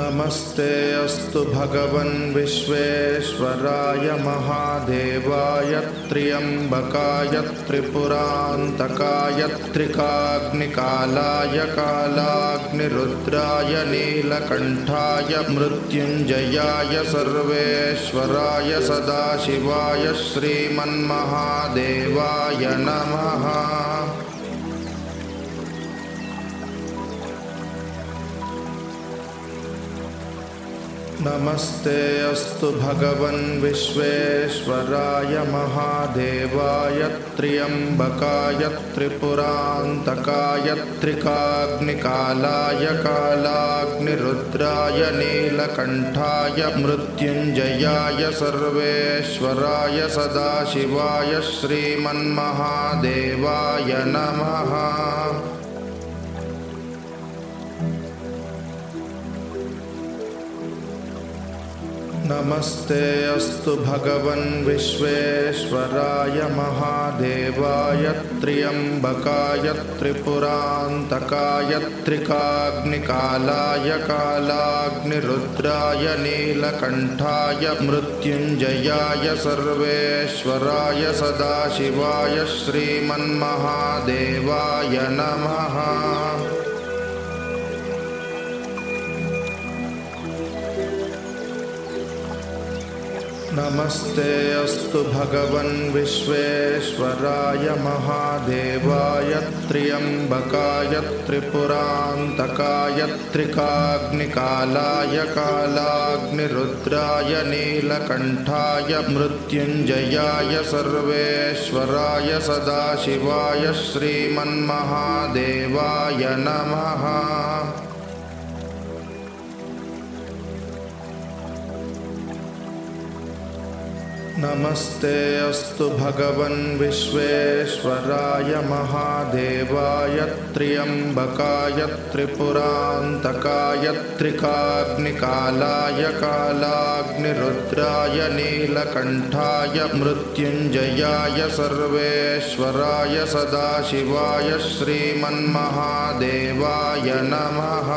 नमस्ते अस्तु भगवन् विश्वेश्वराय महादेवाय त्र्यम्बकाय त्रिपुरान्तकाय त्रिकाग्निकालाय कालाग्निरुद्राय नीलकण्ठाय मृत्युञ्जयाय सर्वेश्वराय सदाशिवाय श्रीमन्महादेवाय नमः नमस्ते अस्तु भगवन् विश्वेश्वराय महादेवाय त्र्यम्बकाय त्रिपुरान्तकाय त्रिकाग्निकालाय कालाग्निरुद्राय नीलकण्ठाय मृत्युञ्जयाय सर्वेश्वराय सदाशिवाय श्रीमन्महादेवाय नमः नमस्ते अस्तु भगवन् विश्वेश्वराय महादेवाय त्र्यम्बकाय त्रिपुरान्तकाय त्रिकाग्निकालाय कालाग्निरुद्राय नीलकण्ठाय मृत्युञ्जयाय सर्वेश्वराय सदाशिवाय श्रीमन्महादेवाय नमः नमस्ते अस्तु भगवन् विश्वेश्वराय महादेवाय त्र्यम्बकाय त्रिपुरान्तकाय त्रिकाग्निकालाय कालाग्निरुद्राय नीलकण्ठाय मृत्युञ्जयाय सर्वेश्वराय सदाशिवाय श्रीमन्महादेवाय नमः नमस्ते अस्तु भगवन् विश्वेश्वराय महादेवाय त्र्यम्बकाय त्रिपुरान्तकाय त्रिकाग्निकालाय कालाग्निरुद्राय नीलकण्ठाय मृत्युञ्जयाय सर्वेश्वराय सदाशिवाय श्रीमन्महादेवाय नमः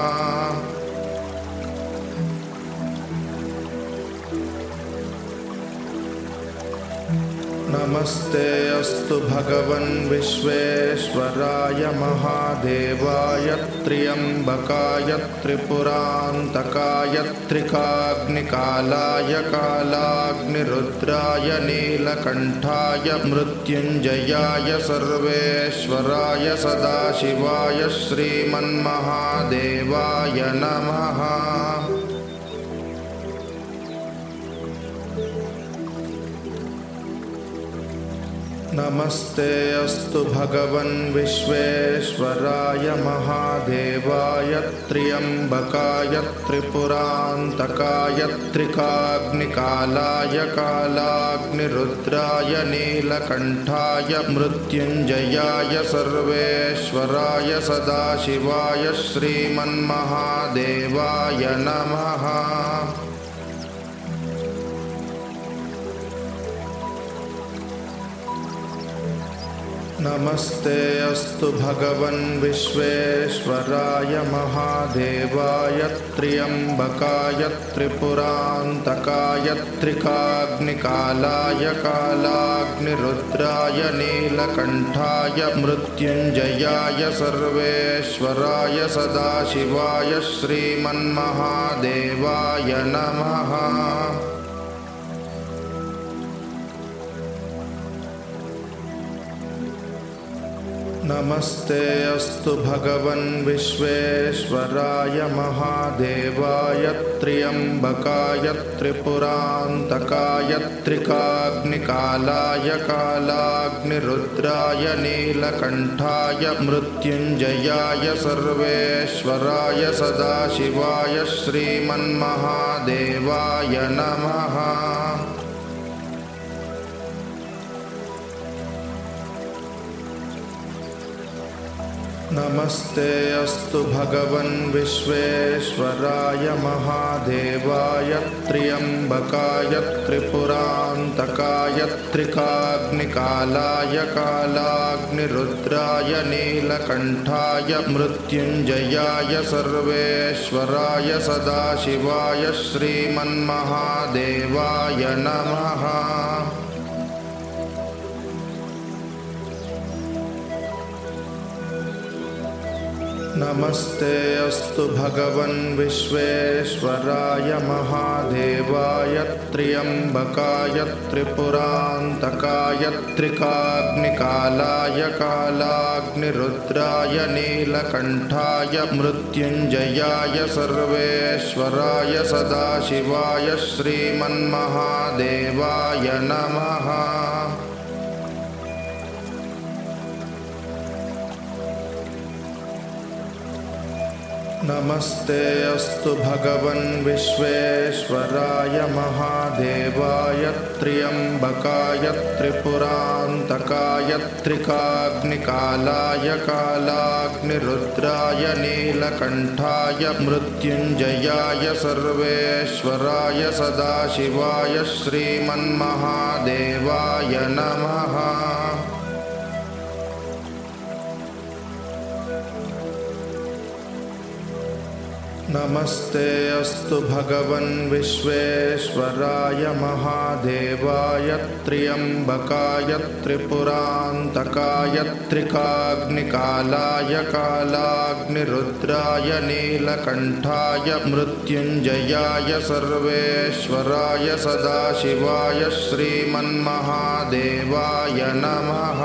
नमस्ते अस्तु भगवन् विश्वेश्वराय महादेवाय त्र्यम्बकाय त्रिपुरान्तकाय त्रिकाग्निकालाय कालाग्निरुद्राय नीलकण्ठाय मृत्युञ्जयाय सर्वेश्वराय सदाशिवाय श्रीमन्महादेवाय नमः नमस्ते अस्तु भगवन् विश्वेश्वराय महादेवाय त्र्यम्बकाय त्रिपुरान्तकाय त्रिकाग्निकालाय कालाग्निरुद्राय नीलकण्ठाय मृत्युञ्जयाय सर्वेश्वराय सदाशिवाय श्रीमन्महादेवाय नमः नमस्ते अस्तु भगवन् विश्वेश्वराय महादेवाय त्र्यम्बकाय त्रिपुरान्तकाय त्रिकाग्निकालाय कालाग्निरुद्राय नीलकण्ठाय मृत्युञ्जयाय सर्वेश्वराय सदाशिवाय श्रीमन्महादेवाय नमः नमस्ते अस्तु भगवन् विश्वेश्वराय महादेवाय त्र्यम्बकाय त्रिपुरान्तकाय त्रिकाग्निकालाय कालाग्निरुद्राय नीलकण्ठाय मृत्युञ्जयाय सर्वेश्वराय सदाशिवाय श्रीमन्महादेवाय नमः नमस्ते अस्तु भगवन् विश्वेश्वराय महादेवाय त्र्यम्बकाय त्रिपुरान्तकाय त्रिकाग्निकालाय कालाग्निरुद्राय नीलकण्ठाय मृत्युञ्जयाय सर्वेश्वराय सदाशिवाय श्रीमन्महादेवाय नमः नमस्ते अस्तु भगवन् विश्वेश्वराय महादेवाय त्र्यम्बकाय त्रिपुरान्तकाय त्रिकाग्निकालाय कालाग्निरुद्राय नीलकण्ठाय मृत्युञ्जयाय सर्वेश्वराय सदाशिवाय श्रीमन्महादेवाय नमः नमस्ते अस्तु भगवन् विश्वेश्वराय महादेवाय त्र्यम्बकाय त्रिपुरान्तकाय त्रिकाग्निकालाय कालाग्निरुद्राय नीलकण्ठाय मृत्युञ्जयाय सर्वेश्वराय सदाशिवाय श्रीमन्महादेवाय नमः नमस्ते अस्तु भगवन् विश्वेश्वराय महादेवाय त्र्यम्बकाय त्रिपुरान्तकाय त्रिकाग्निकालाय कालाग्निरुद्राय नीलकण्ठाय मृत्युञ्जयाय सर्वेश्वराय सदाशिवाय श्रीमन्महादेवाय नमः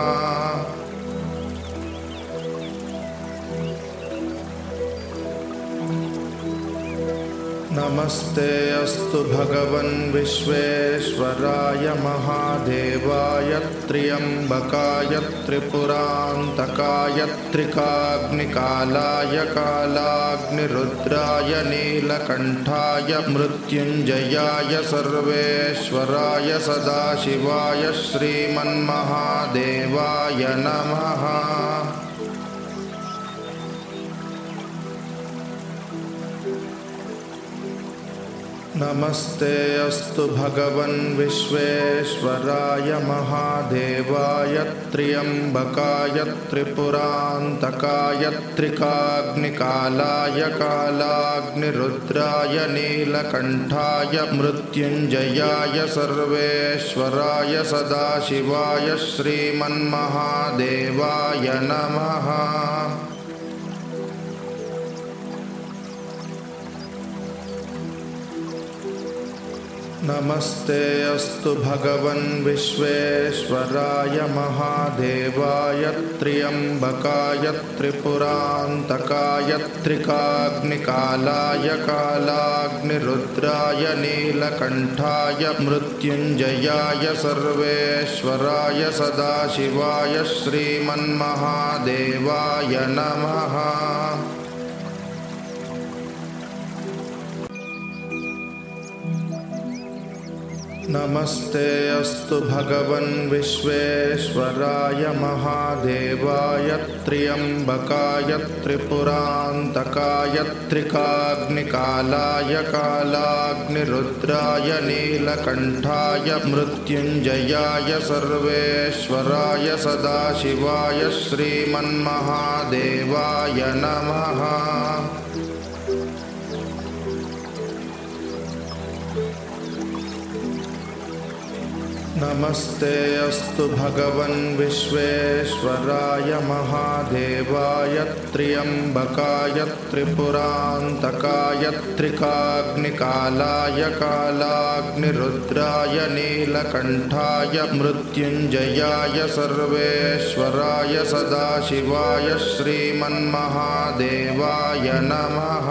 नमस्ते अस्तु भगवन् विश्वेश्वराय महादेवाय त्र्यम्बकाय त्रिपुरान्तकाय त्रिकाग्निकालाय कालाग्निरुद्राय नीलकण्ठाय मृत्युञ्जयाय सर्वेश्वराय सदाशिवाय श्रीमन्महादेवाय नमः नमस्ते अस्तु भगवन् विश्वेश्वराय महादेवाय त्र्यम्बकाय त्रिपुरान्तकाय त्रिकाग्निकालाय कालाग्निरुद्राय नीलकण्ठाय मृत्युञ्जयाय सर्वेश्वराय सदाशिवाय श्रीमन्महादेवाय नमः नमस्ते अस्तु भगवन् विश्वेश्वराय महादेवाय त्र्यम्बकाय त्रिपुरान्तकाय त्रिकाग्निकालाय कालाग्निरुद्राय नीलकण्ठाय मृत्युञ्जयाय सर्वेश्वराय सदाशिवाय श्रीमन्महादेवाय नमः नमस्ते अस्तु भगवन् विश्वेश्वराय महादेवाय त्र्यम्बकाय त्रिपुरान्तकाय त्रिकाग्निकालाय कालाग्निरुद्राय नीलकण्ठाय मृत्युञ्जयाय सर्वेश्वराय सदाशिवाय श्रीमन्महादेवाय नमः नमस्ते अस्तु भगवन् विश्वेश्वराय महादेवाय त्र्यम्बकाय त्रिपुरान्तकाय त्रिकाग्निकालाय कालाग्निरुद्राय नीलकण्ठाय मृत्युञ्जयाय सर्वेश्वराय सदाशिवाय श्रीमन्महादेवाय नमः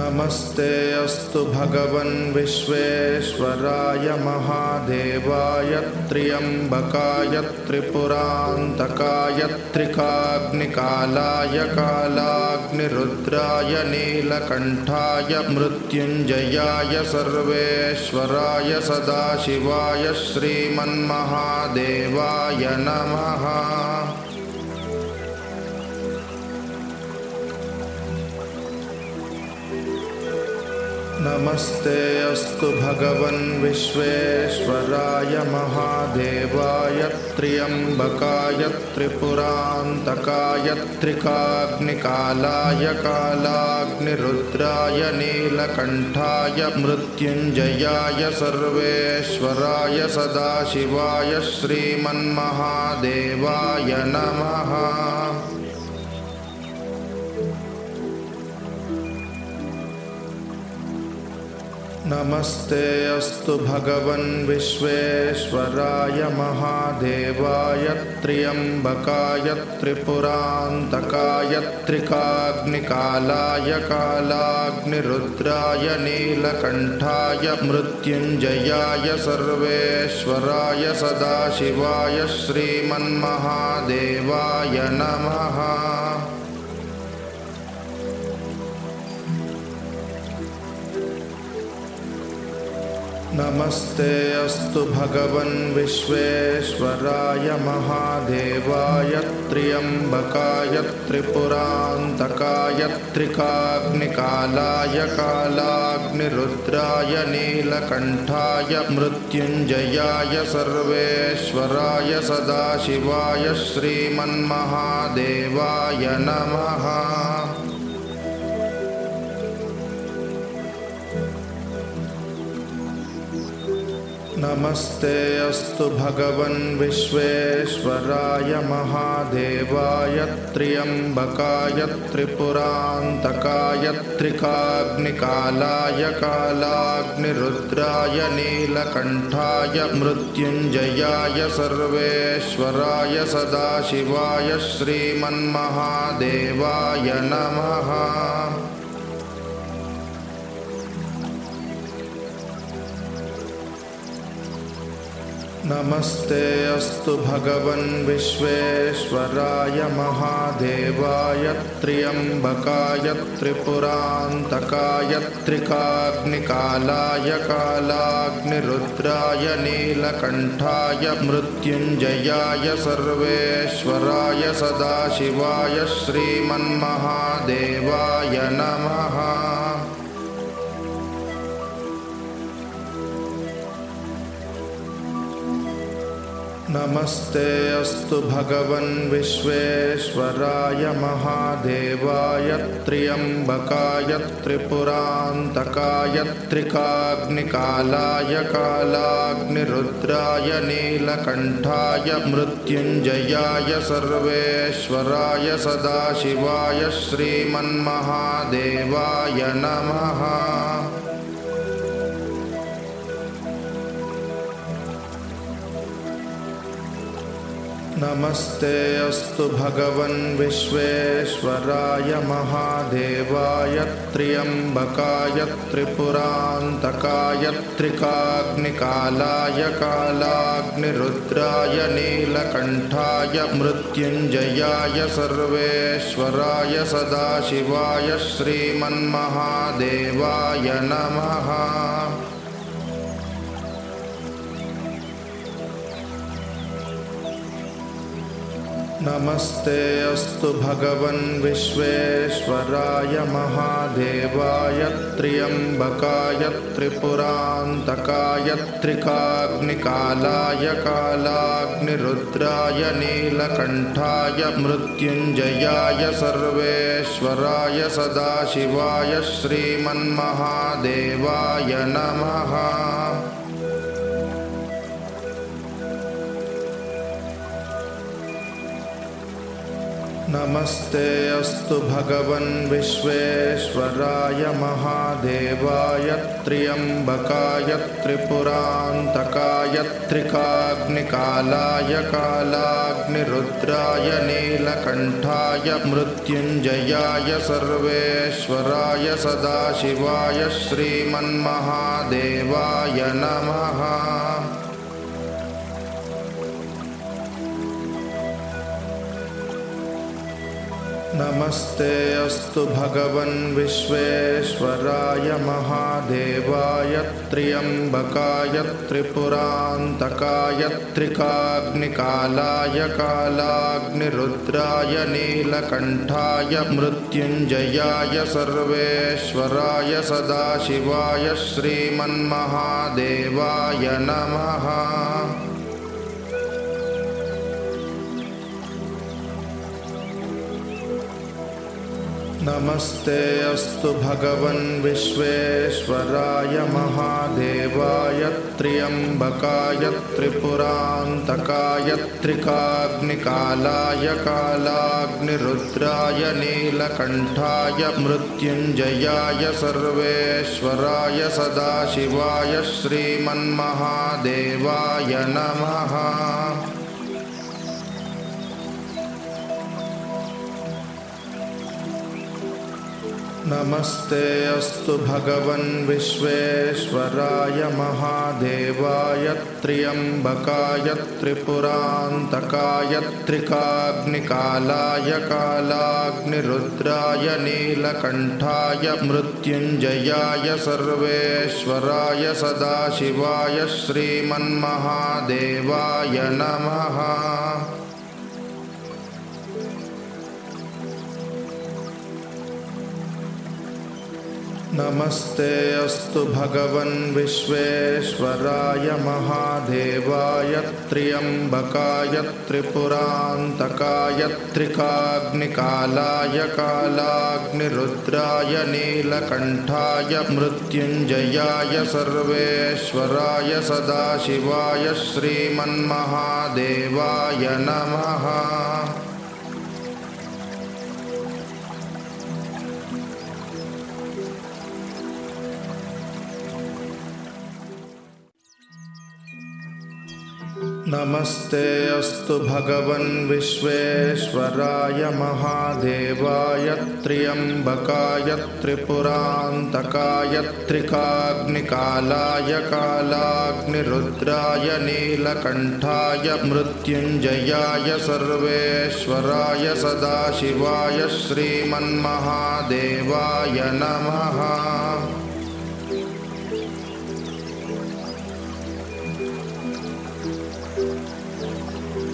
नमस्ते अस्तु भगवन् विश्वेश्वराय महादेवाय त्र्यम्बकाय त्रिपुरान्तकाय त्रिकाग्निकालाय कालाग्निरुद्राय नीलकण्ठाय मृत्युञ्जयाय सर्वेश्वराय सदाशिवाय श्रीमन्महादेवाय नमः नमस्ते अस्तु भगवन् विश्वेश्वराय महादेवाय त्र्यम्बकाय त्रिपुरान्तकाय त्रिकाग्निकालाय कालाग्निरुद्राय नीलकण्ठाय मृत्युञ्जयाय सर्वेश्वराय सदाशिवाय श्रीमन्महादेवाय नमः नमस्ते अस्तु भगवन् विश्वेश्वराय महादेवाय त्र्यम्बकाय त्रिपुरान्तकाय त्रिकाग्निकालाय कालाग्निरुद्राय नीलकण्ठाय मृत्युञ्जयाय सर्वेश्वराय सदाशिवाय श्रीमन्महादेवाय नमः नमस्ते अस्तु भगवन् विश्वेश्वराय महादेवाय त्र्यम्बकाय त्रिपुरान्तकाय त्रिकाग्निकालाय कालाग्निरुद्राय नीलकण्ठाय मृत्युञ्जयाय सर्वेश्वराय सदाशिवाय श्रीमन्महादेवाय नमः नमस्ते अस्तु भगवन् विश्वेश्वराय महादेवाय त्र्यम्बकाय त्रिपुरान्तकाय त्रिकाग्निकालाय कालाग्निरुद्राय नीलकण्ठाय मृत्युञ्जयाय सर्वेश्वराय सदाशिवाय श्रीमन्महादेवाय नमः नमस्ते अस्तु भगवन् विश्वेश्वराय महादेवाय त्र्यम्बकाय त्रिपुरान्तकाय त्रिकाग्निकालाय कालाग्निरुद्राय नीलकण्ठाय मृत्युञ्जयाय सर्वेश्वराय सदाशिवाय श्रीमन्महादेवाय नमः नमस्ते अस्तु भगवन् विश्वेश्वराय महादेवाय त्र्यम्बकाय त्रिपुरान्तकाय त्रिकाग्निकालाय कालाग्निरुद्राय नीलकण्ठाय मृत्युञ्जयाय सर्वेश्वराय सदाशिवाय श्रीमन्महादेवाय नमः नमस्ते अस्तु भगवन् विश्वेश्वराय महादेवाय त्र्यम्बकाय त्रिपुरान्तकाय त्रिकाग्निकालाय कालाग्निरुद्राय नीलकण्ठाय मृत्युञ्जयाय सर्वेश्वराय सदाशिवाय श्रीमन्महादेवाय नमः नमस्ते अस्तु भगवन् विश्वेश्वराय महादेवाय त्र्यम्बकाय त्रिपुरान्तकाय त्रिकाग्निकालाय कालाग्निरुद्राय नीलकण्ठाय मृत्युञ्जयाय सर्वेश्वराय सदाशिवाय श्रीमन्महादेवाय नमः नमस्ते अस्तु भगवन् विश्वेश्वराय महादेवाय त्र्यम्बकाय त्रिपुरान्तकाय त्रिकाग्निकालाय कालाग्निरुद्राय नीलकण्ठाय मृत्युञ्जयाय सर्वेश्वराय सदाशिवाय श्रीमन्महादेवाय नमः नमस्ते अस्तु भगवन् विश्वेश्वराय महादेवाय त्र्यम्बकाय त्रिपुरान्तकाय त्रिकाग्निकालाय कालाग्निरुद्राय नीलकण्ठाय मृत्युञ्जयाय सर्वेश्वराय सदाशिवाय श्रीमन्महादेवाय नमः नमस्ते अस्तु भगवन् विश्वेश्वराय महादेवाय त्र्यम्बकाय त्रिपुरान्तकाय त्रिकाग्निकालाय कालाग्निरुद्राय नीलकण्ठाय मृत्युञ्जयाय सर्वेश्वराय सदाशिवाय श्रीमन्महादेवाय नमः नमस्ते अस्तु भगवन् विश्वेश्वराय महादेवाय त्र्यम्बकाय त्रिपुरान्तकाय त्रिकाग्निकालाय कालाग्निरुद्राय नीलकण्ठाय मृत्युञ्जयाय सर्वेश्वराय सदाशिवाय श्रीमन्महादेवाय नमः नमस्ते अस्तु भगवन् विश्वेश्वराय महादेवाय त्र्यम्बकाय त्रिपुरान्तकाय त्रिकाग्निकालाय कालाग्निरुद्राय नीलकण्ठाय मृत्युञ्जयाय सर्वेश्वराय सदाशिवाय श्रीमन्महादेवाय नमः नमस्ते अस्तु भगवन् विश्वेश्वराय महादेवाय त्र्यम्बकाय त्रिपुरान्तकाय त्रिकाग्निकालाय कालाग्निरुद्राय नीलकण्ठाय मृत्युञ्जयाय सर्वेश्वराय सदाशिवाय श्रीमन्महादेवाय नमः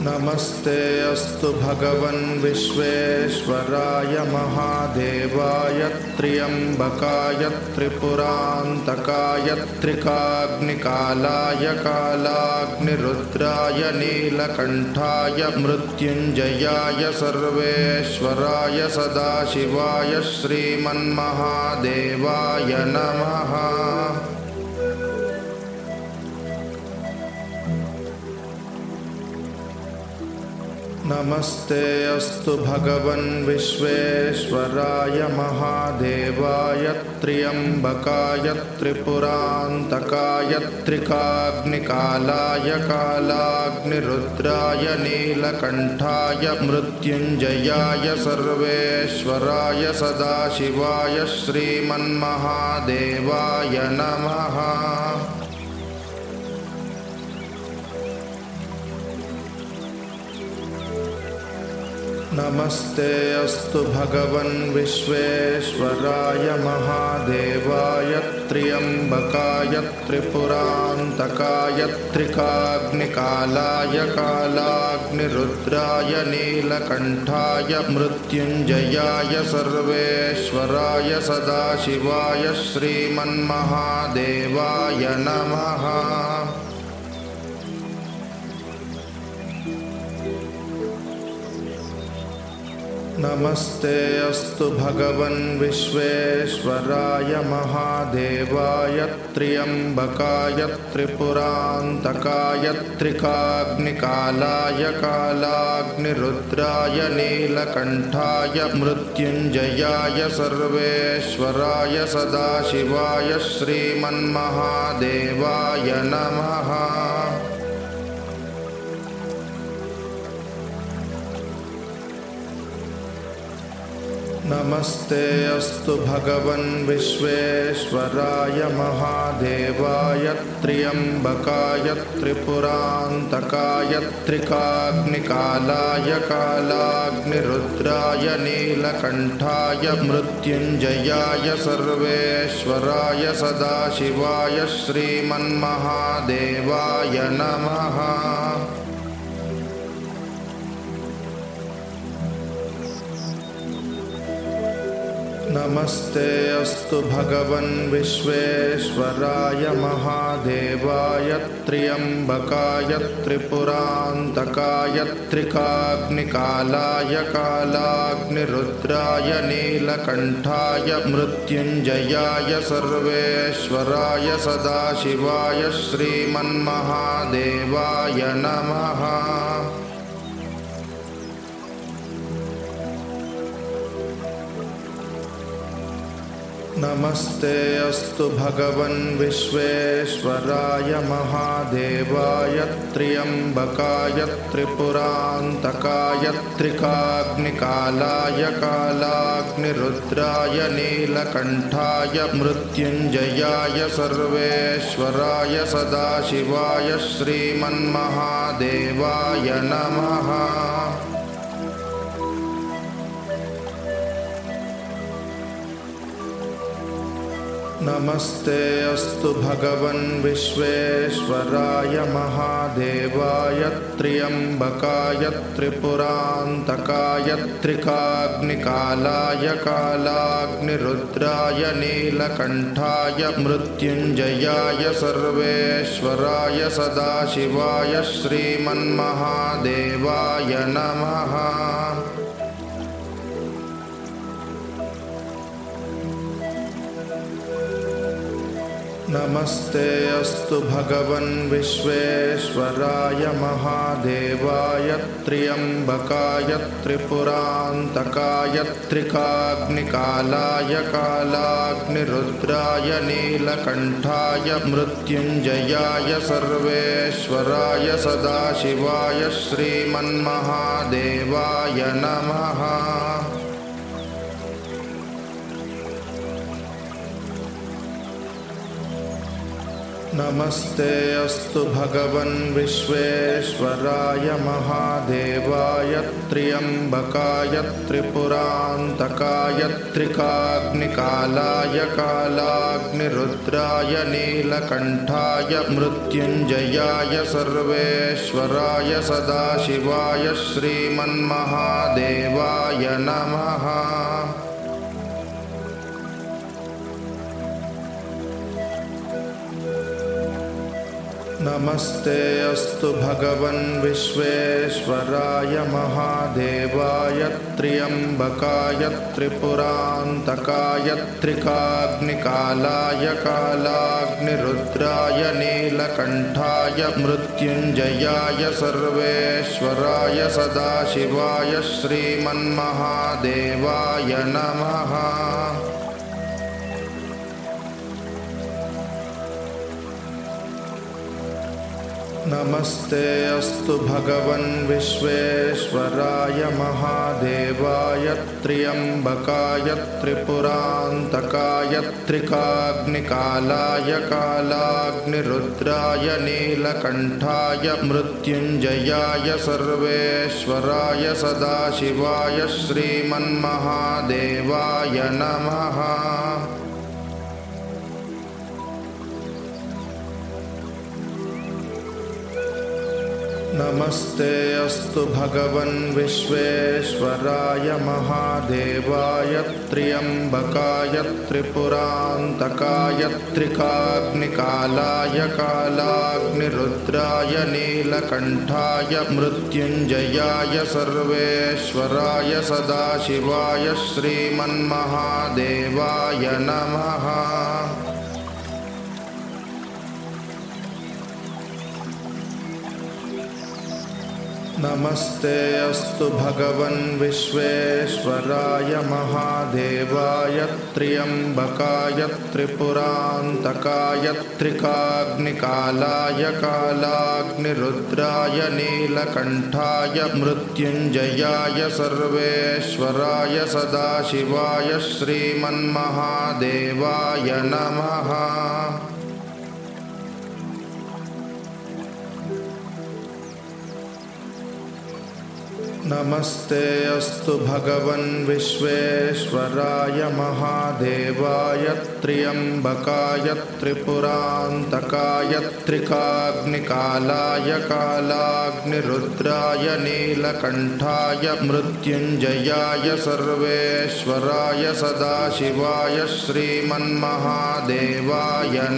नमस्ते अस्तु भगवन् विश्वेश्वराय महादेवाय त्र्यम्बकाय त्रिपुरान्तकाय त्रिकाग्निकालाय कालाग्निरुद्राय नीलकण्ठाय मृत्युञ्जयाय सर्वेश्वराय सदाशिवाय श्रीमन्महादेवाय नमः नमस्ते अस्तु भगवन् विश्वेश्वराय महादेवाय त्र्यम्बकाय त्रिपुरान्तकाय त्रिकाग्निकालाय कालाग्निरुद्राय नीलकण्ठाय मृत्युञ्जयाय सर्वेश्वराय सदाशिवाय श्रीमन्महादेवाय नमः नमस्ते अस्तु भगवन् विश्वेश्वराय महादेवाय त्र्यम्बकाय त्रिपुरान्तकाय त्रिकाग्निकालाय कालाग्निरुद्राय नीलकण्ठाय मृत्युञ्जयाय सर्वेश्वराय सदाशिवाय श्रीमन्महादेवाय नमः नमस्ते अस्तु भगवन् विश्वेश्वराय महादेवाय त्र्यम्बकाय त्रिपुरान्तकाय त्रिकाग्निकालाय कालाग्निरुद्राय नीलकण्ठाय मृत्युञ्जयाय सर्वेश्वराय सदाशिवाय श्रीमन्महादेवाय नमः नमस्ते अस्तु भगवन् विश्वेश्वराय महादेवाय त्र्यम्बकाय त्रिपुरान्तकाय त्रिकाग्निकालाय कालाग्निरुद्राय नीलकण्ठाय मृत्युञ्जयाय सर्वेश्वराय सदाशिवाय श्रीमन्महादेवाय नमः नमस्ते अस्तु भगवन् विश्वेश्वराय महादेवाय त्र्यम्बकाय त्रिपुरान्तकाय त्रिकाग्निकालाय कालाग्निरुद्राय नीलकण्ठाय मृत्युञ्जयाय सर्वेश्वराय सदाशिवाय श्रीमन्महादेवाय नमः नमस्ते अस्तु भगवन् विश्वेश्वराय महादेवाय त्र्यम्बकाय त्रिपुरान्तकाय त्रिकाग्निकालाय कालाग्निरुद्राय नीलकण्ठाय मृत्युञ्जयाय सर्वेश्वराय सदाशिवाय श्रीमन्महादेवाय नमः नमस्ते अस्तु भगवन् विश्वेश्वराय महादेवाय त्र्यम्बकाय त्रिपुरान्तकाय त्रिकाग्निकालाय कालाग्निरुद्राय नीलकण्ठाय मृत्युञ्जयाय सर्वेश्वराय सदाशिवाय श्रीमन्महादेवाय नमः नमस्ते अस्तु भगवन् विश्वेश्वराय महादेवाय त्र्यम्बकाय त्रिपुरान्तकाय त्रिकाग्निकालाय कालाग्निरुद्राय नीलकण्ठाय मृत्युञ्जयाय सर्वेश्वराय सदाशिवाय श्रीमन्महादेवाय नमः नमस्ते अस्तु भगवन् विश्वेश्वराय महादेवाय त्र्यम्बकाय त्रिपुरान्तकाय त्रिकाग्निकालाय कालाग्निरुद्राय नीलकण्ठाय मृत्युञ्जयाय सर्वेश्वराय सदाशिवाय श्रीमन्महादेवाय नमः नमस्ते अस्तु भगवन् विश्वेश्वराय महादेवाय त्र्यम्बकाय त्रिपुरान्तकाय त्रिकाग्निकालाय कालाग्निरुद्राय नीलकण्ठाय मृत्युञ्जयाय सर्वेश्वराय सदाशिवाय श्रीमन्महादेवाय नमः नमस्ते अस्तु भगवन् विश्वेश्वराय महादेवाय त्र्यम्बकाय त्रिपुरान्तकाय त्रिकाग्निकालाय कालाग्निरुद्राय नीलकण्ठाय मृत्युञ्जयाय सर्वेश्वराय सदाशिवाय श्रीमन्महादेवाय नमः नमस्ते अस्तु भगवन् विश्वेश्वराय महादेवाय त्र्यम्बकाय त्रिपुरान्तकाय त्रिकाग्निकालाय कालाग्निरुद्राय नीलकण्ठाय मृत्युञ्जयाय सर्वेश्वराय सदाशिवाय श्रीमन्महादेवाय नमः नमस्ते अस्तु भगवन् विश्वेश्वराय महादेवाय त्र्यम्बकाय त्रिपुरान्तकाय त्रिकाग्निकालाय कालाग्निरुद्राय नीलकण्ठाय मृत्युञ्जयाय सर्वेश्वराय सदाशिवाय श्रीमन्महादेवाय नमः नमस्ते अस्तु भगवन् विश्वेश्वराय महादेवाय त्र्यम्बकाय त्रिपुरान्तकाय त्रिकाग्निकालाय कालाग्निरुद्राय नीलकण्ठाय मृत्युञ्जयाय सर्वेश्वराय सदाशिवाय श्रीमन्महादेवाय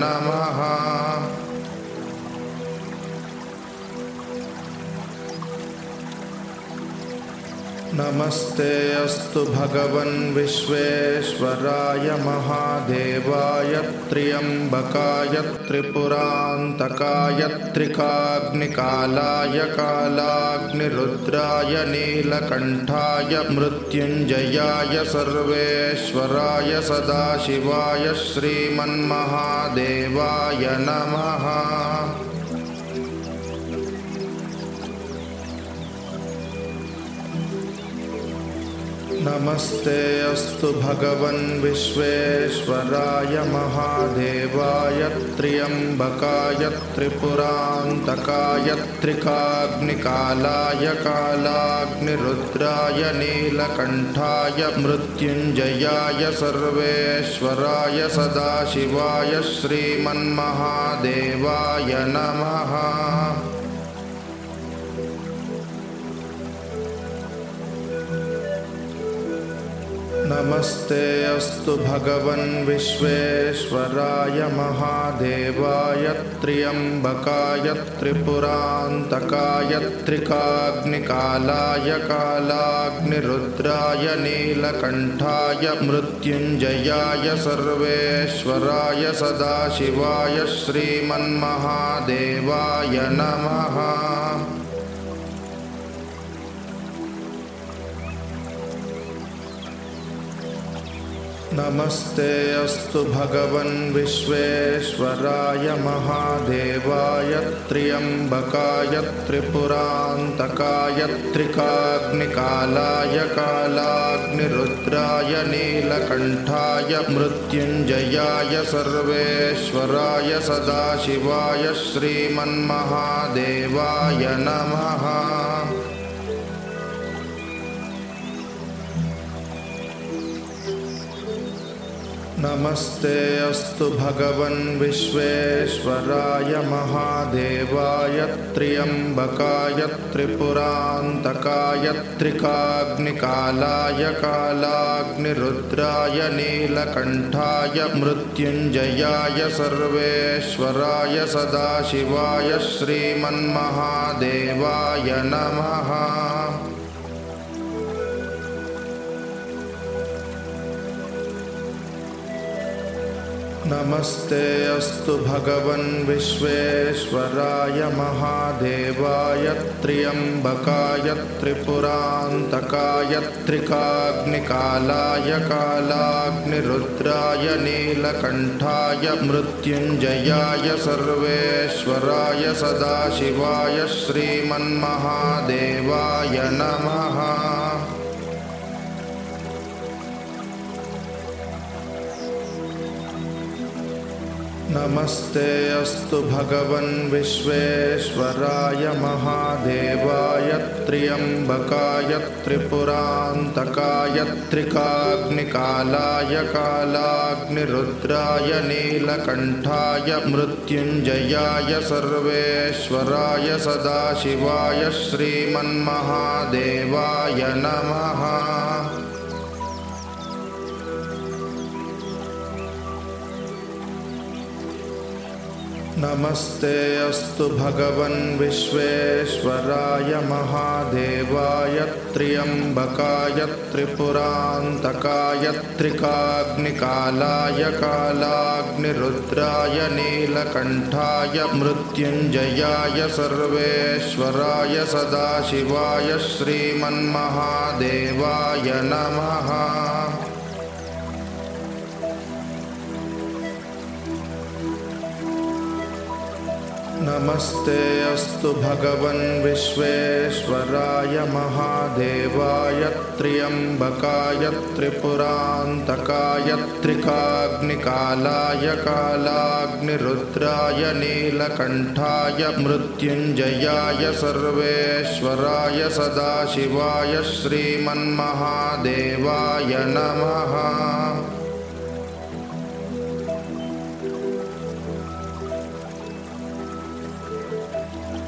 नमः नमस्ते अस्तु भगवन् विश्वेश्वराय महादेवाय त्र्यम्बकाय त्रिपुरान्तकाय त्रिकाग्निकालाय कालाग्निरुद्राय नीलकण्ठाय मृत्युञ्जयाय सर्वेश्वराय सदाशिवाय श्रीमन्महादेवाय नमः नमस्ते अस्तु भगवन् विश्वेश्वराय महादेवाय त्र्यम्बकाय त्रिपुरान्तकाय त्रिकाग्निकालाय कालाग्निरुद्राय नीलकण्ठाय मृत्युञ्जयाय सर्वेश्वराय सदाशिवाय श्रीमन्महादेवाय नमः नमस्ते अस्तु भगवन् विश्वेश्वराय महादेवाय त्र्यम्बकाय त्रिपुरान्तकाय त्रिकाग्निकालाय कालाग्निरुद्राय नीलकण्ठाय मृत्युञ्जयाय सर्वेश्वराय सदाशिवाय श्रीमन्महादेवाय नमः नमस्ते अस्तु भगवन् विश्वेश्वराय महादेवाय त्र्यम्बकाय त्रिपुरान्तकाय त्रिकाग्निकालाय कालाग्निरुद्राय नीलकण्ठाय मृत्युञ्जयाय सर्वेश्वराय सदाशिवाय श्रीमन्महादेवाय नमः नमस्ते अस्तु भगवन् विश्वेश्वराय महादेवाय त्र्यम्बकाय त्रिपुरान्तकाय त्रिकाग्निकालाय कालाग्निरुद्राय नीलकण्ठाय मृत्युञ्जयाय सर्वेश्वराय सदाशिवाय श्रीमन्महादेवाय नमः नमस्ते अस्तु भगवन् विश्वेश्वराय महादेवाय त्र्यम्बकाय त्रिपुरान्तकाय त्रिकाग्निकालाय कालाग्निरुद्राय नीलकण्ठाय मृत्युञ्जयाय सर्वेश्वराय सदाशिवाय श्रीमन्महादेवाय नमः नमस्ते अस्तु भगवन् विश्वेश्वराय महादेवाय त्र्यम्बकाय त्रिपुरान्तकाय त्रिकाग्निकालाय कालाग्निरुद्राय नीलकण्ठाय मृत्युञ्जयाय सर्वेश्वराय सदाशिवाय श्रीमन्महादेवाय नमः नमस्ते अस्तु भगवन् विश्वेश्वराय महादेवाय त्र्यम्बकाय त्रिपुरान्तकाय त्रिकाग्निकालाय कालाग्निरुद्राय नीलकण्ठाय मृत्युञ्जयाय सर्वेश्वराय सदाशिवाय श्रीमन्महादेवाय नमः नमस्ते अस्तु भगवन् विश्वेश्वराय महादेवाय त्र्यम्बकाय त्रिपुरान्तकाय त्रिकाग्निकालाय कालाग्निरुद्राय नीलकण्ठाय मृत्युञ्जयाय सर्वेश्वराय सदाशिवाय श्रीमन्महादेवाय नमः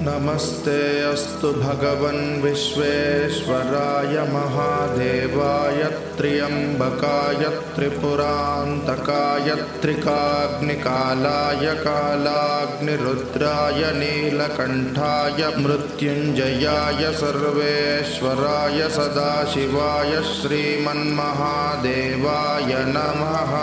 नमस्ते अस्तु भगवन् विश्वेश्वराय महादेवाय त्र्यम्बकाय त्रिपुरान्तकाय त्रिकाग्निकालाय कालाग्निरुद्राय नीलकण्ठाय मृत्युञ्जयाय सर्वेश्वराय सदाशिवाय श्रीमन्महादेवाय नमः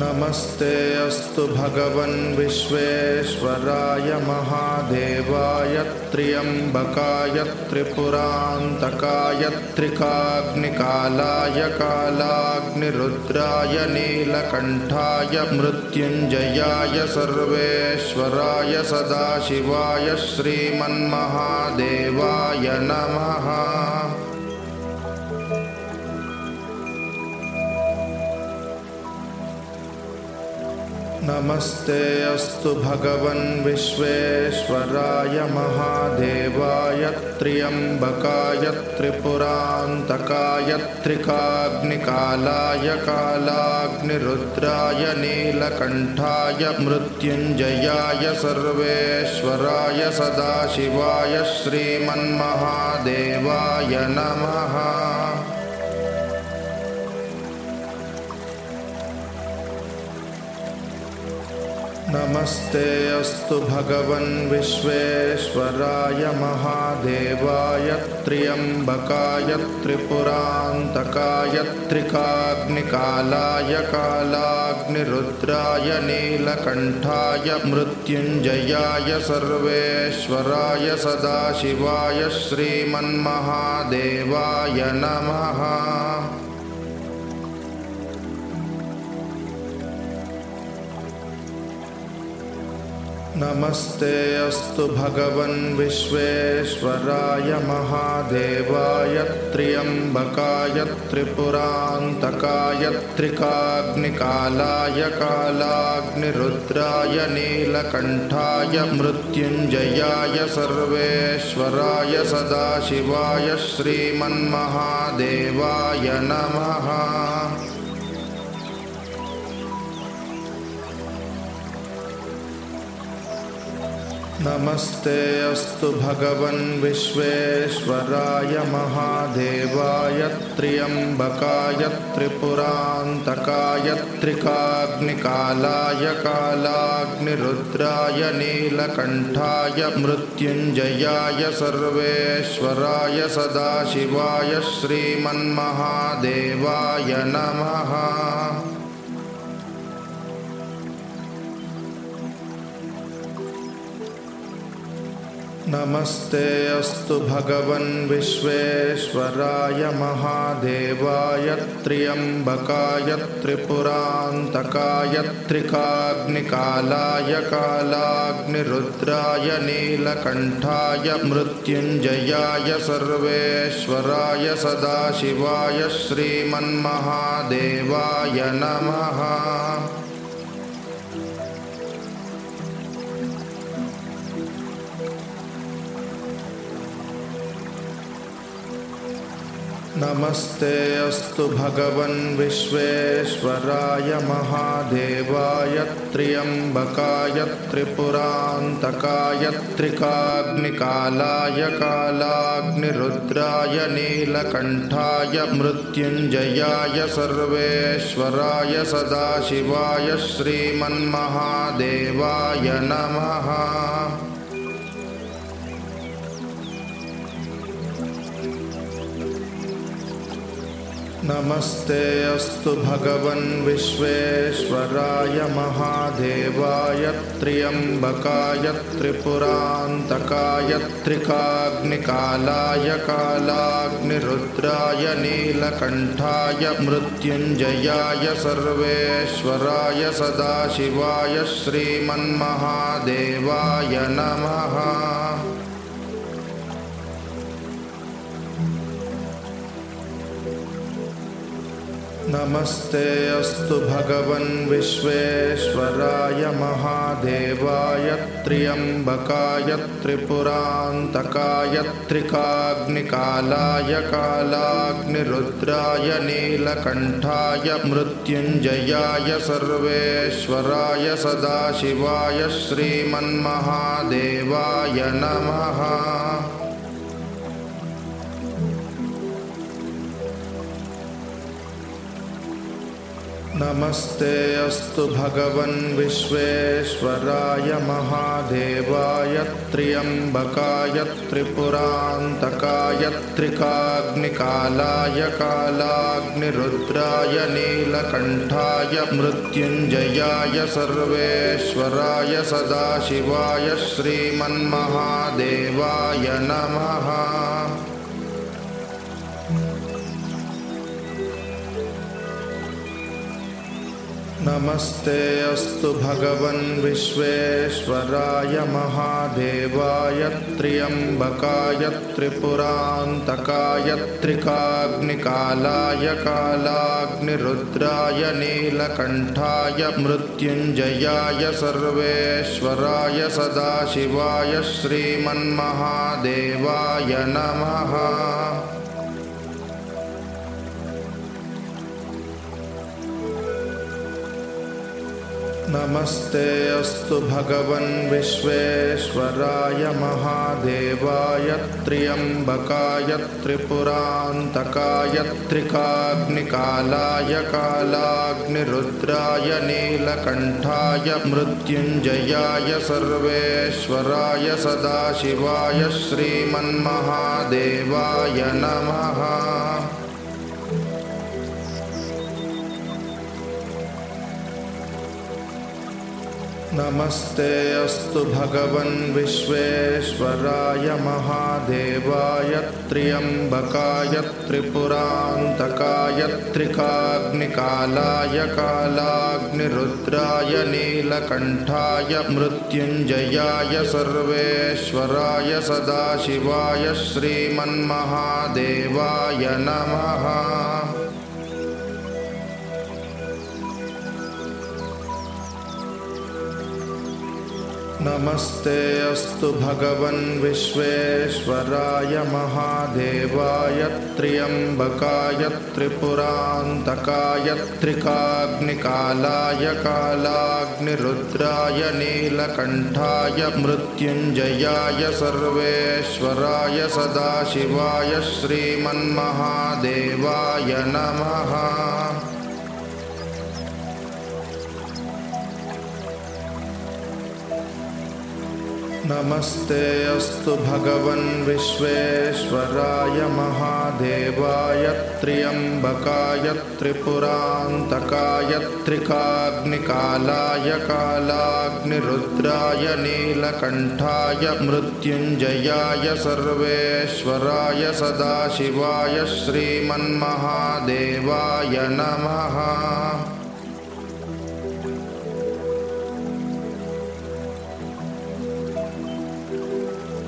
नमस्ते अस्तु भगवन् विश्वेश्वराय महादेवाय त्र्यम्बकाय त्रिपुरान्तकाय त्रिकाग्निकालाय कालाग्निरुद्राय नीलकण्ठाय मृत्युञ्जयाय सर्वेश्वराय सदाशिवाय श्रीमन्महादेवाय नमः नमस्ते अस्तु भगवन् विश्वेश्वराय महादेवाय त्र्यम्बकाय त्रिपुरान्तकाय त्रिकाग्निकालाय कालाग्निरुद्राय नीलकण्ठाय मृत्युञ्जयाय सर्वेश्वराय सदाशिवाय श्रीमन्महादेवाय नमः नमस्ते अस्तु भगवन् विश्वेश्वराय महादेवाय त्र्यम्बकाय त्रिपुरान्तकाय त्रिकाग्निकालाय कालाग्निरुद्राय नीलकण्ठाय मृत्युञ्जयाय सर्वेश्वराय सदाशिवाय श्रीमन्महादेवाय नमः नमस्ते अस्तु भगवन् विश्वेश्वराय महादेवाय त्र्यम्बकाय त्रिपुरान्तकाय त्रिकाग्निकालाय कालाग्निरुद्राय नीलकण्ठाय मृत्युञ्जयाय सर्वेश्वराय सदाशिवाय श्रीमन्महादेवाय नमः नमस्ते अस्तु भगवन् विश्वेश्वराय महादेवाय त्र्यम्बकाय त्रिपुरान्तकाय त्रिकाग्निकालाय कालाग्निरुद्राय नीलकण्ठाय मृत्युञ्जयाय सर्वेश्वराय सदाशिवाय श्रीमन्महादेवाय नमः नमस्ते अस्तु भगवन् विश्वेश्वराय महादेवाय त्र्यम्बकाय त्रिपुरान्तकाय त्रिकाग्निकालाय कालाग्निरुद्राय नीलकण्ठाय मृत्युञ्जयाय सर्वेश्वराय सदाशिवाय श्रीमन्महादेवाय नमः नमस्ते अस्तु भगवन् विश्वेश्वराय महादेवाय त्र्यम्बकाय त्रिपुरान्तकाय त्रिकाग्निकालाय कालाग्निरुद्राय नीलकण्ठाय मृत्युञ्जयाय सर्वेश्वराय सदाशिवाय श्रीमन्महादेवाय नमः नमस्ते अस्तु भगवन् विश्वेश्वराय महादेवाय त्र्यम्बकाय त्रिपुरान्तकाय त्रिकाग्निकालाय कालाग्निरुद्राय नीलकण्ठाय मृत्युञ्जयाय सर्वेश्वराय सदाशिवाय श्रीमन्महादेवाय नमः नमस्ते अस्तु भगवन् विश्वेश्वराय महादेवाय त्र्यम्बकाय त्रिपुरान्तकाय त्रिकाग्निकालाय कालाग्निरुद्राय नीलकण्ठाय मृत्युञ्जयाय सर्वेश्वराय सदाशिवाय श्रीमन्महादेवाय नमः नमस्ते अस्तु भगवन् विश्वेश्वराय महादेवाय त्र्यम्बकाय त्रिपुरान्तकाय त्रिकाग्निकालाय कालाग्निरुद्राय नीलकण्ठाय मृत्युञ्जयाय सर्वेश्वराय सदाशिवाय श्रीमन्महादेवाय नमः नमस्ते अस्तु भगवन् विश्वेश्वराय महादेवाय त्र्यम्बकाय त्रिपुरान्तकाय त्रिकाग्निकालाय कालाग्निरुद्राय नीलकण्ठाय मृत्युञ्जयाय सर्वेश्वराय सदाशिवाय श्रीमन्महादेवाय नमः नमस्ते अस्तु भगवन् विश्वेश्वराय महादेवाय त्र्यम्बकाय त्रिपुरान्तकाय त्रिकाग्निकालाय कालाग्निरुद्राय नीलकण्ठाय मृत्युञ्जयाय सर्वेश्वराय सदाशिवाय श्रीमन्महादेवाय नमः नमस्ते अस्तु भगवन् विश्वेश्वराय महादेवाय त्र्यम्बकाय त्रिपुरान्तकाय त्रिकाग्निकालाय कालाग्निरुद्राय नीलकण्ठाय मृत्युञ्जयाय सर्वेश्वराय सदाशिवाय श्रीमन्महादेवाय नमः नमस्ते अस्तु भगवन् विश्वेश्वराय महादेवाय त्र्यम्बकाय त्रिपुरान्तकाय त्रिकाग्निकालाय कालाग्निरुद्राय नीलकण्ठाय मृत्युञ्जयाय सर्वेश्वराय सदाशिवाय श्रीमन्महादेवाय नमः नमस्ते अस्तु भगवन् विश्वेश्वराय महादेवाय त्र्यम्बकाय त्रिपुरान्तकाय त्रिकाग्निकालाय कालाग्निरुद्राय नीलकण्ठाय मृत्युञ्जयाय सर्वेश्वराय सदाशिवाय श्रीमन्महादेवाय नमः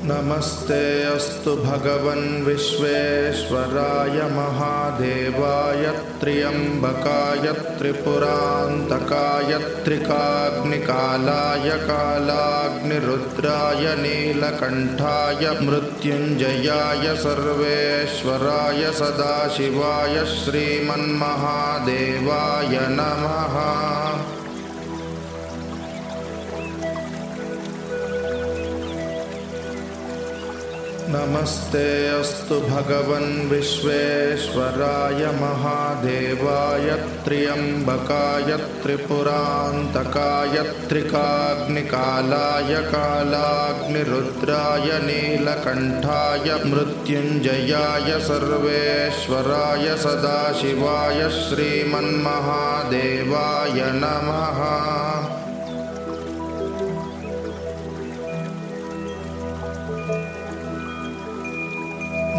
नमस्ते अस्तु भगवन् विश्वेश्वराय महादेवाय त्र्यम्बकाय त्रिपुरान्तकाय त्रिकाग्निकालाय कालाग्निरुद्राय नीलकण्ठाय मृत्युञ्जयाय सर्वेश्वराय सदाशिवाय श्रीमन्महादेवाय नमः नमस्ते अस्तु भगवन् विश्वेश्वराय महादेवाय त्र्यम्बकाय त्रिपुरान्तकाय त्रिकाग्निकालाय कालाग्निरुद्राय नीलकण्ठाय मृत्युञ्जयाय सर्वेश्वराय सदाशिवाय श्रीमन्महादेवाय नमः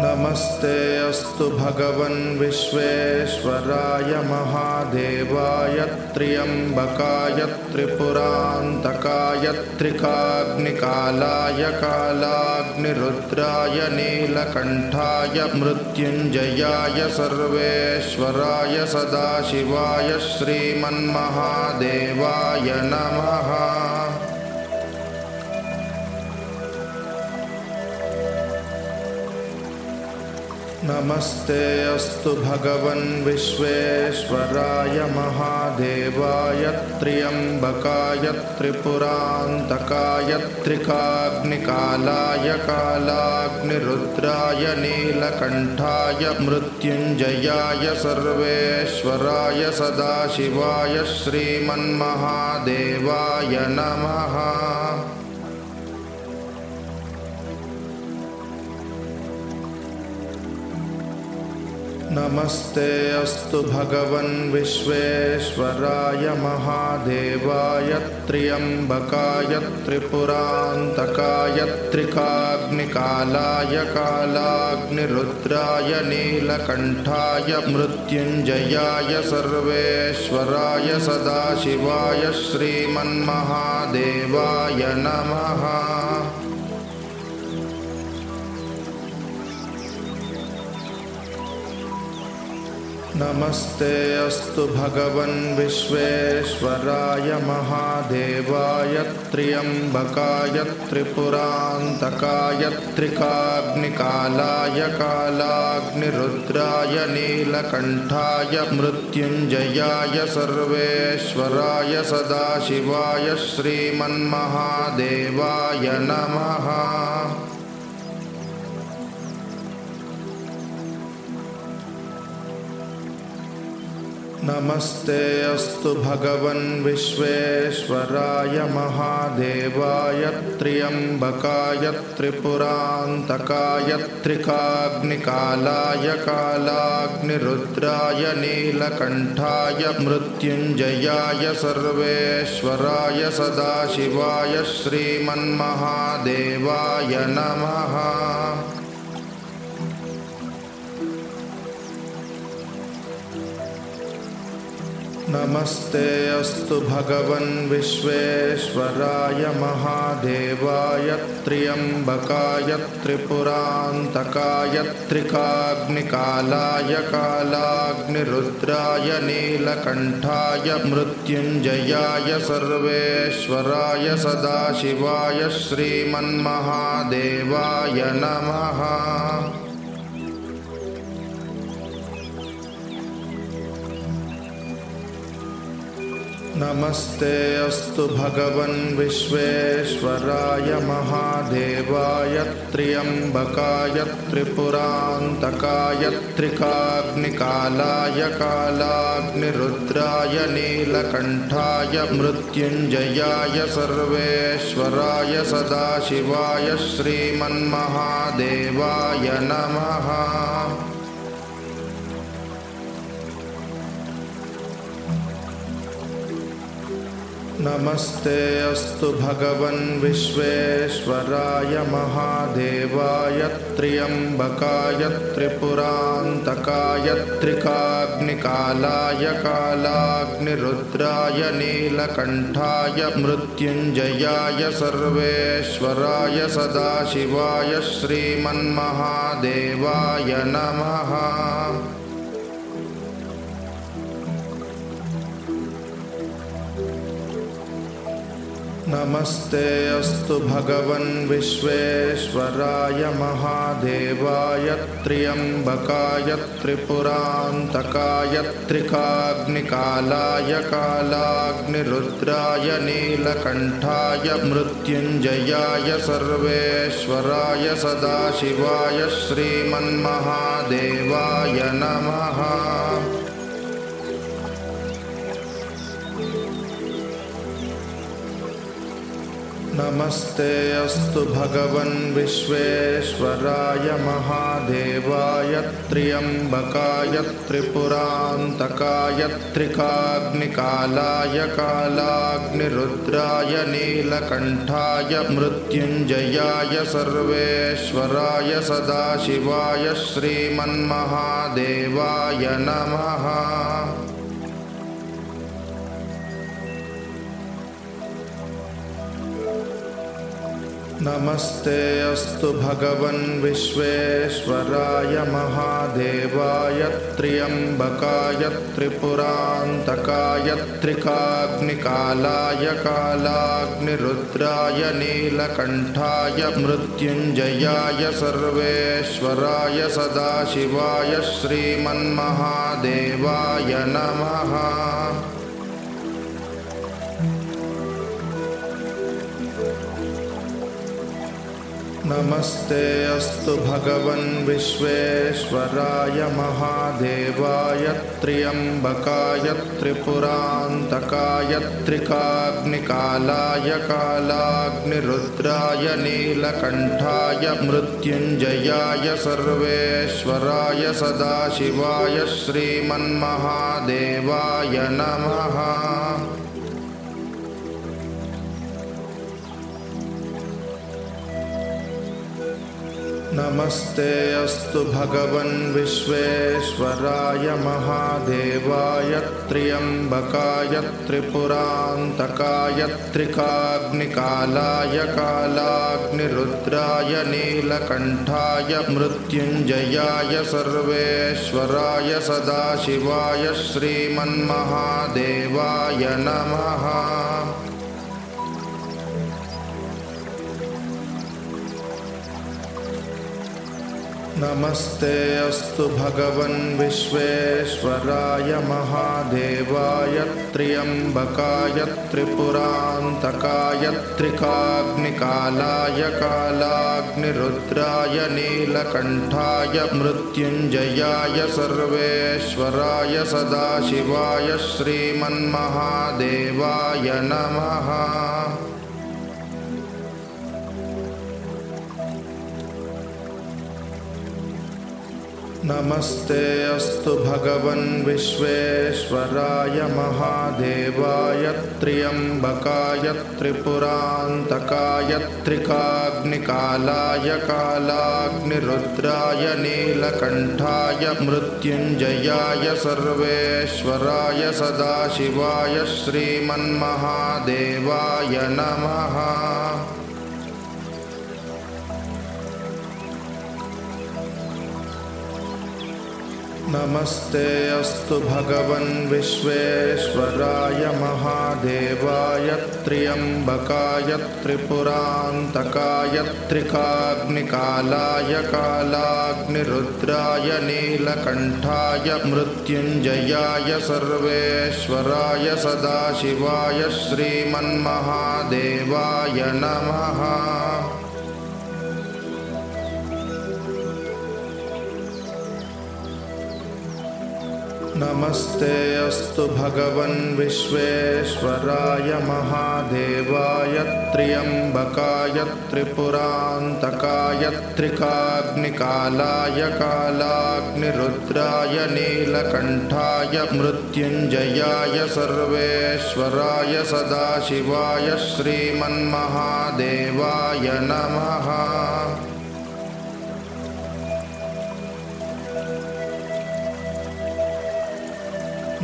नमस्ते अस्तु भगवन् विश्वेश्वराय महादेवाय त्र्यम्बकाय त्रिपुरान्तकाय त्रिकाग्निकालाय कालाग्निरुद्राय नीलकण्ठाय मृत्युञ्जयाय सर्वेश्वराय सदाशिवाय श्रीमन्महादेवाय नमः नमस्ते अस्तु भगवन् विश्वेश्वराय महादेवाय त्र्यम्बकाय त्रिपुरान्तकाय त्रिकाग्निकालाय कालाग्निरुद्राय नीलकण्ठाय मृत्युञ्जयाय सर्वेश्वराय सदाशिवाय श्रीमन्महादेवाय नमः नमस्ते अस्तु भगवन् विश्वेश्वराय महादेवाय त्र्यम्बकाय त्रिपुरान्तकाय त्रिकाग्निकालाय कालाग्निरुद्राय नीलकण्ठाय मृत्युञ्जयाय सर्वेश्वराय सदाशिवाय श्रीमन्महादेवाय नमः नमस्ते अस्तु भगवन् विश्वेश्वराय महादेवाय त्र्यम्बकाय त्रिपुरान्तकाय त्रिकाग्निकालाय कालाग्निरुद्राय नीलकण्ठाय मृत्युञ्जयाय सर्वेश्वराय सदाशिवाय श्रीमन्महादेवाय नमः नमस्ते अस्तु भगवन् विश्वेश्वराय महादेवाय त्र्यम्बकाय त्रिपुरान्तकाय त्रिकाग्निकालाय कालाग्निरुद्राय नीलकण्ठाय मृत्युञ्जयाय सर्वेश्वराय सदाशिवाय श्रीमन्महादेवाय नमः नमस्ते अस्तु भगवन् विश्वेश्वराय महादेवाय त्र्यम्बकाय त्रिपुरान्तकाय त्रिकाग्निकालाय कालाग्निरुद्राय नीलकण्ठाय मृत्युञ्जयाय सर्वेश्वराय सदाशिवाय श्रीमन्महादेवाय नमः नमस्ते अस्तु भगवन् विश्वेश्वराय महादेवाय त्र्यम्बकाय त्रिपुरान्तकाय त्रिकाग्निकालाय कालाग्निरुद्राय नीलकण्ठाय मृत्युञ्जयाय सर्वेश्वराय सदाशिवाय श्रीमन्महादेवाय नमः नमस्ते अस्तु भगवन् विश्वेश्वराय महादेवाय त्र्यम्बकाय त्रिपुरान्तकाय त्रिकाग्निकालाय कालाग्निरुद्राय नीलकण्ठाय मृत्युञ्जयाय सर्वेश्वराय सदाशिवाय श्रीमन्महादेवाय नमः नमस्ते अस्तु भगवन् विश्वेश्वराय महादेवाय त्र्यम्बकाय त्रिपुरान्तकाय त्रिकाग्निकालाय कालाग्निरुद्राय नीलकण्ठाय मृत्युञ्जयाय सर्वेश्वराय सदाशिवाय श्रीमन्महादेवाय नमः नमस्ते अस्तु भगवन् विश्वेश्वराय महादेवाय त्र्यम्बकाय त्रिपुरान्तकाय त्रिकाग्निकालाय कालाग्निरुद्राय नीलकण्ठाय मृत्युञ्जयाय सर्वेश्वराय सदाशिवाय श्रीमन्महादेवाय नमः नमस्ते अस्तु भगवन् विश्वेश्वराय महादेवाय त्र्यम्बकाय त्रिपुरान्तकाय त्रिकाग्निकालाय कालाग्निरुद्राय नीलकण्ठाय मृत्युञ्जयाय सर्वेश्वराय सदाशिवाय श्रीमन्महादेवाय नमः नमस्ते अस्तु भगवन् विश्वेश्वराय महादेवाय त्र्यम्बकाय त्रिपुरान्तकाय त्रिकाग्निकालाय कालाग्निरुद्राय नीलकण्ठाय मृत्युञ्जयाय सर्वेश्वराय सदाशिवाय श्रीमन्महादेवाय नमः नमस्ते अस्तु भगवन् विश्वेश्वराय महादेवाय त्र्यम्बकाय त्रिपुरान्तकाय त्रिकाग्निकालाय कालाग्निरुद्राय नीलकण्ठाय मृत्युञ्जयाय सर्वेश्वराय सदाशिवाय श्रीमन्महादेवाय नमः नमस्ते अस्तु भगवन् विश्वेश्वराय महादेवाय त्र्यम्बकाय त्रिपुरान्तकाय त्रिकाग्निकालाय कालाग्निरुद्राय नीलकण्ठाय मृत्युञ्जयाय सर्वेश्वराय सदाशिवाय श्रीमन्महादेवाय नमः नमस्ते अस्तु भगवन् विश्वेश्वराय महादेवाय त्र्यम्बकाय त्रिपुरान्तकाय त्रिकाग्निकालाय कालाग्निरुद्राय नीलकण्ठाय मृत्युञ्जयाय सर्वेश्वराय सदाशिवाय श्रीमन्महादेवाय नमः नमस्ते अस्तु भगवन् विश्वेश्वराय महादेवाय त्र्यम्बकाय त्रिपुरान्तकाय त्रिकाग्निकालाय कालाग्निरुद्राय नीलकण्ठाय मृत्युञ्जयाय सर्वेश्वराय सदाशिवाय श्रीमन्महादेवाय नमः नमस्ते अस्तु भगवन् विश्वेश्वराय महादेवाय त्र्यम्बकाय त्रिपुरान्तकाय त्रिकाग्निकालाय कालाग्निरुद्राय नीलकण्ठाय मृत्युञ्जयाय सर्वेश्वराय सदाशिवाय श्रीमन्महादेवाय नमः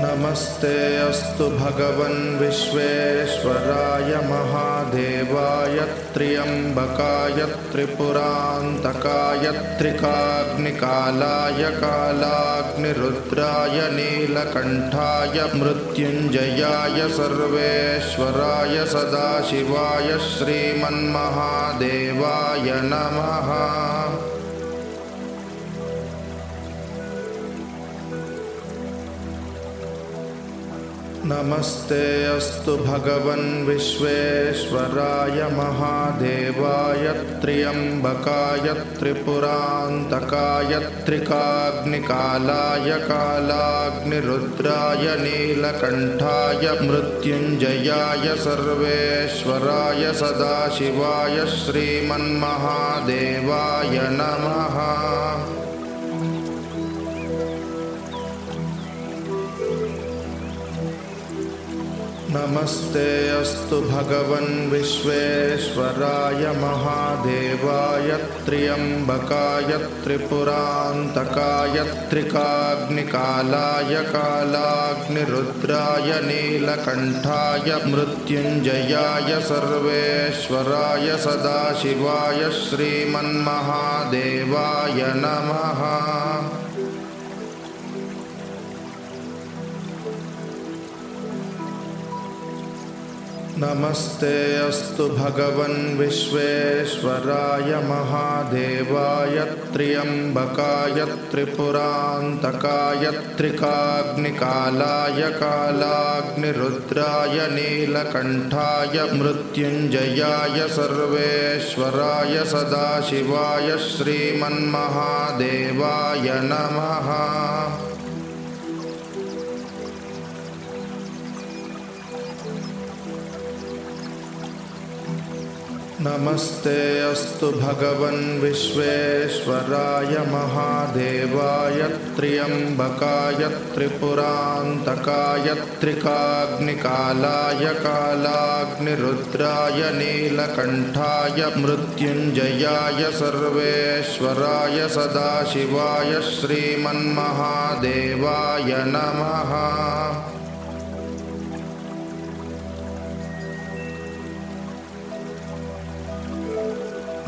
नमस्ते अस्तु भगवन् विश्वेश्वराय महादेवाय त्र्यम्बकाय त्रिपुरान्तकाय त्रिकाग्निकालाय कालाग्निरुद्राय नीलकण्ठाय मृत्युञ्जयाय सर्वेश्वराय सदाशिवाय श्रीमन्महादेवाय नमः नमस्ते अस्तु भगवन् विश्वेश्वराय महादेवाय त्र्यम्बकाय त्रिपुरान्तकाय त्रिकाग्निकालाय कालाग्निरुद्राय नीलकण्ठाय मृत्युञ्जयाय सर्वेश्वराय सदाशिवाय श्रीमन्महादेवाय नमः नमस्ते अस्तु भगवन् विश्वेश्वराय महादेवाय त्र्यम्बकाय त्रिपुरान्तकाय त्रिकाग्निकालाय कालाग्निरुद्राय नीलकण्ठाय मृत्युञ्जयाय सर्वेश्वराय सदाशिवाय श्रीमन्महादेवाय नमः नमस्ते अस्तु भगवन् विश्वेश्वराय महादेवाय त्र्यम्बकाय त्रिपुरान्तकाय त्रिकाग्निकालाय कालाग्निरुद्राय नीलकण्ठाय मृत्युञ्जयाय सर्वेश्वराय सदाशिवाय श्रीमन्महादेवाय नमः नमस्ते अस्तु भगवन् विश्वेश्वराय महादेवाय त्र्यम्बकाय त्रिपुरान्तकाय त्रिकाग्निकालाय कालाग्निरुद्राय नीलकण्ठाय मृत्युञ्जयाय सर्वेश्वराय सदाशिवाय श्रीमन्महादेवाय नमः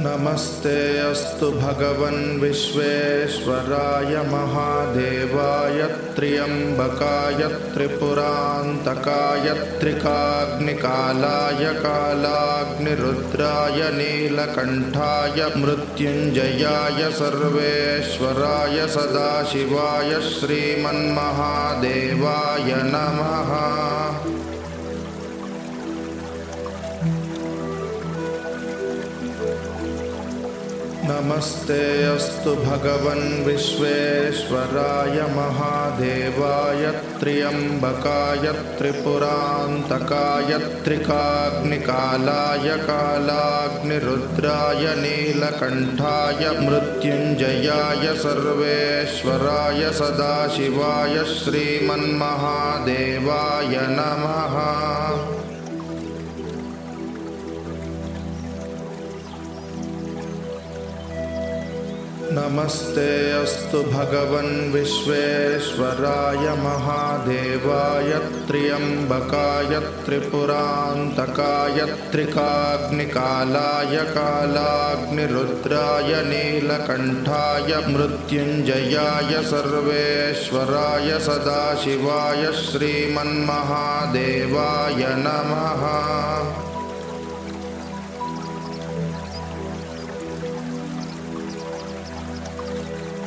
नमस्ते अस्तु भगवन् विश्वेश्वराय महादेवाय त्र्यम्बकाय त्रिपुरान्तकाय त्रिकाग्निकालाय कालाग्निरुद्राय नीलकण्ठाय मृत्युञ्जयाय सर्वेश्वराय सदाशिवाय श्रीमन्महादेवाय नमः नमस्ते अस्तु भगवन् विश्वेश्वराय महादेवाय त्र्यम्बकाय त्रिपुरान्तकाय त्रिकाग्निकालाय कालाग्निरुद्राय नीलकण्ठाय मृत्युञ्जयाय सर्वेश्वराय सदाशिवाय श्रीमन्महादेवाय नमः नमस्ते अस्तु भगवन् विश्वेश्वराय महादेवाय त्र्यम्बकाय त्रिपुरान्तकाय त्रिकाग्निकालाय कालाग्निरुद्राय नीलकण्ठाय मृत्युञ्जयाय सर्वेश्वराय सदाशिवाय श्रीमन्महादेवाय नमः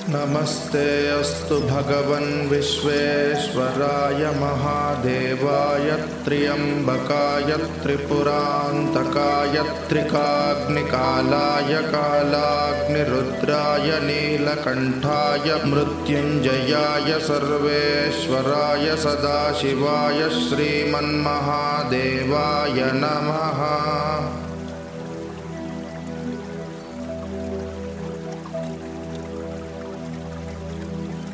नमस्ते अस्तु भगवन् विश्वेश्वराय महादेवाय त्र्यम्बकाय त्रिपुरान्तकाय त्रिकाग्निकालाय कालाग्निरुद्राय नीलकण्ठाय मृत्युञ्जयाय सर्वेश्वराय सदाशिवाय श्रीमन्महादेवाय नमः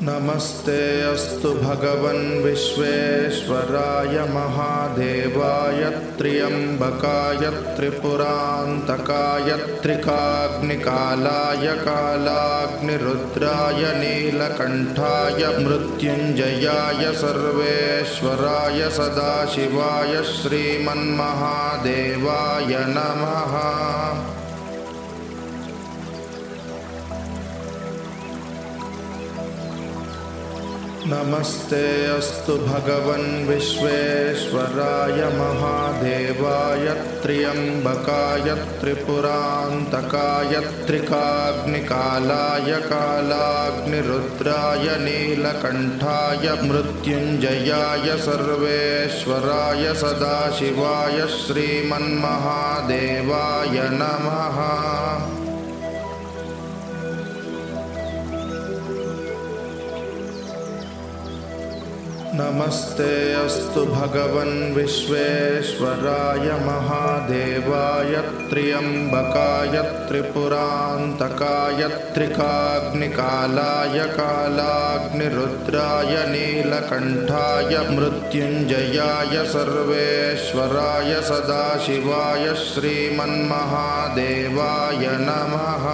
नमस्ते अस्तु भगवन् विश्वेश्वराय महादेवाय त्र्यम्बकाय त्रिपुरान्तकाय त्रिकाग्निकालाय कालाग्निरुद्राय नीलकण्ठाय मृत्युञ्जयाय सर्वेश्वराय सदाशिवाय श्रीमन्महादेवाय नमः नमस्ते अस्तु भगवन् विश्वेश्वराय महादेवाय त्र्यम्बकाय त्रिपुरान्तकाय त्रिकाग्निकालाय कालाग्निरुद्राय नीलकण्ठाय मृत्युञ्जयाय सर्वेश्वराय सदाशिवाय श्रीमन्महादेवाय नमः नमस्ते अस्तु भगवन् विश्वेश्वराय महादेवाय त्र्यम्बकाय त्रिपुरान्तकाय त्रिकाग्निकालाय कालाग्निरुद्राय नीलकण्ठाय मृत्युञ्जयाय सर्वेश्वराय सदाशिवाय श्रीमन्महादेवाय नमः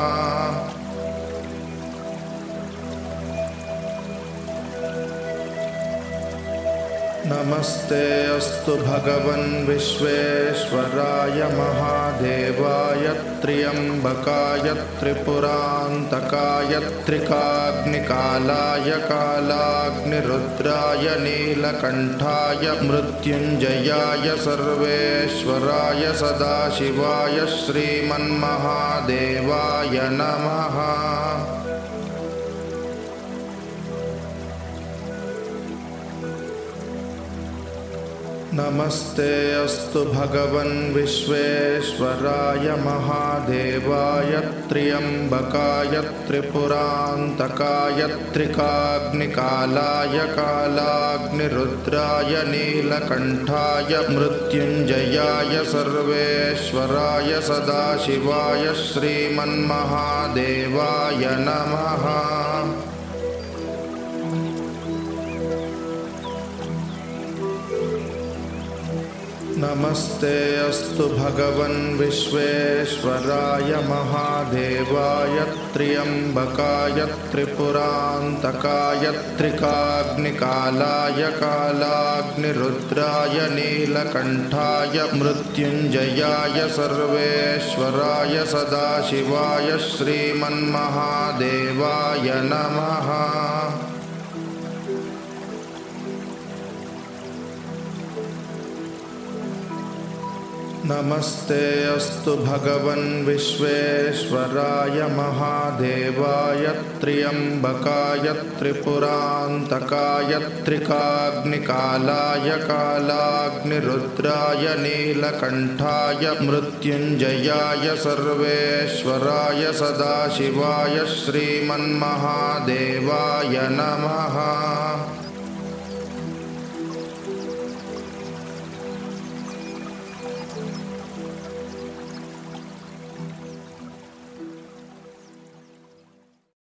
नमस्ते अस्तु भगवन् विश्वेश्वराय महादेवाय त्र्यम्बकाय त्रिपुरान्तकाय त्रिकाग्निकालाय कालाग्निरुद्राय नीलकण्ठाय मृत्युञ्जयाय सर्वेश्वराय सदाशिवाय श्रीमन्महादेवाय नमः नमस्ते अस्तु भगवन् विश्वेश्वराय महादेवाय त्र्यम्बकाय त्रिपुरान्तकाय त्रिकाग्निकालाय कालाग्निरुद्राय नीलकण्ठाय मृत्युञ्जयाय सर्वेश्वराय सदाशिवाय श्रीमन्महादेवाय नमः नमस्ते अस्तु भगवन् विश्वेश्वराय महादेवाय त्र्यम्बकाय त्रिपुरान्तकाय त्रिकाग्निकालाय कालाग्निरुद्राय नीलकण्ठाय मृत्युञ्जयाय सर्वेश्वराय सदाशिवाय श्रीमन्महादेवाय नमः नमस्ते अस्तु भगवन् विश्वेश्वराय महादेवाय त्र्यम्बकाय त्रिपुरान्तकाय त्रिकाग्निकालाय कालाग्निरुद्राय नीलकण्ठाय मृत्युञ्जयाय सर्वेश्वराय सदाशिवाय श्रीमन्महादेवाय नमः